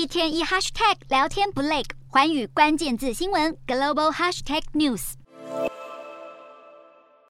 一天一 hashtag 聊天不累，环宇关键字新闻 global hashtag news。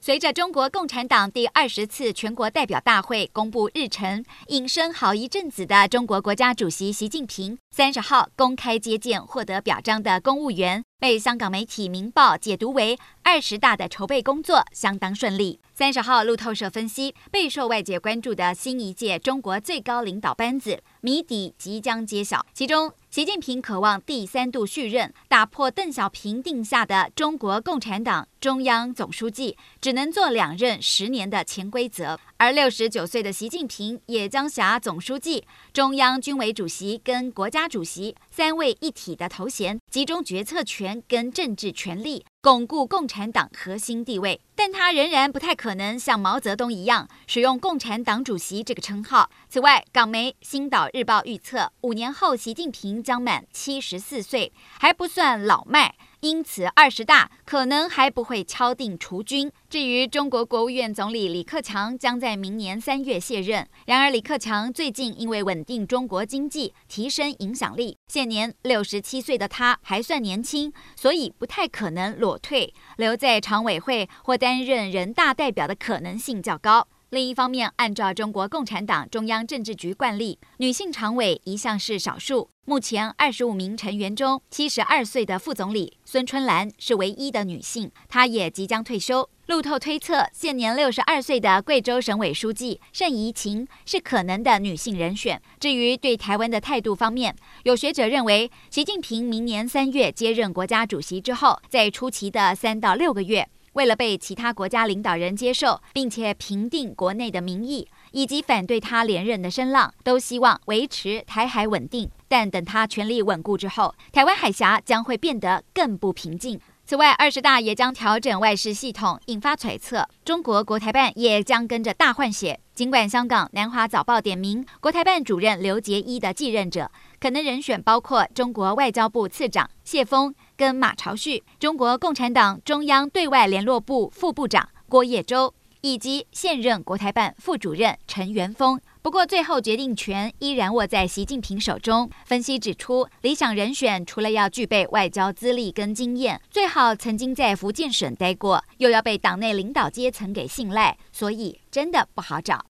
随着中国共产党第二十次全国代表大会公布日程，隐身好一阵子的中国国家主席习近平，三十号公开接见获得表彰的公务员。被香港媒体《明报》解读为二十大的筹备工作相当顺利。三十号，路透社分析，备受外界关注的新一届中国最高领导班子谜底即将揭晓。其中，习近平渴望第三度续任，打破邓小平定下的中国共产党中央总书记只能做两任十年的潜规则。而六十九岁的习近平也将挟总书记、中央军委主席跟国家主席三位一体的头衔，集中决策权。跟政治权力，巩固共产党核心地位，但他仍然不太可能像毛泽东一样使用“共产党主席”这个称号。此外，港媒《星岛日报》预测，五年后习近平将满七十四岁，还不算老迈。因此，二十大可能还不会敲定除军。至于中国国务院总理李克强将在明年三月卸任。然而，李克强最近因为稳定中国经济、提升影响力，现年六十七岁的他还算年轻，所以不太可能裸退，留在常委会或担任人大代表的可能性较高。另一方面，按照中国共产党中央政治局惯例，女性常委一向是少数。目前二十五名成员中，七十二岁的副总理孙春兰是唯一的女性，她也即将退休。路透推测，现年六十二岁的贵州省委书记盛怡琴是可能的女性人选。至于对台湾的态度方面，有学者认为，习近平明年三月接任国家主席之后，在初期的三到六个月。为了被其他国家领导人接受，并且平定国内的民意，以及反对他连任的声浪，都希望维持台海稳定。但等他权力稳固之后，台湾海峡将会变得更不平静。此外，二十大也将调整外事系统，引发揣测，中国国台办也将跟着大换血。尽管香港南华早报点名国台办主任刘结一的继任者，可能人选包括中国外交部次长谢峰跟马朝旭，中国共产党中央对外联络部副部长郭业洲，以及现任国台办副主任陈元峰。不过，最后决定权依然握在习近平手中。分析指出，理想人选除了要具备外交资历跟经验，最好曾经在福建省待过，又要被党内领导阶层给信赖，所以真的不好找。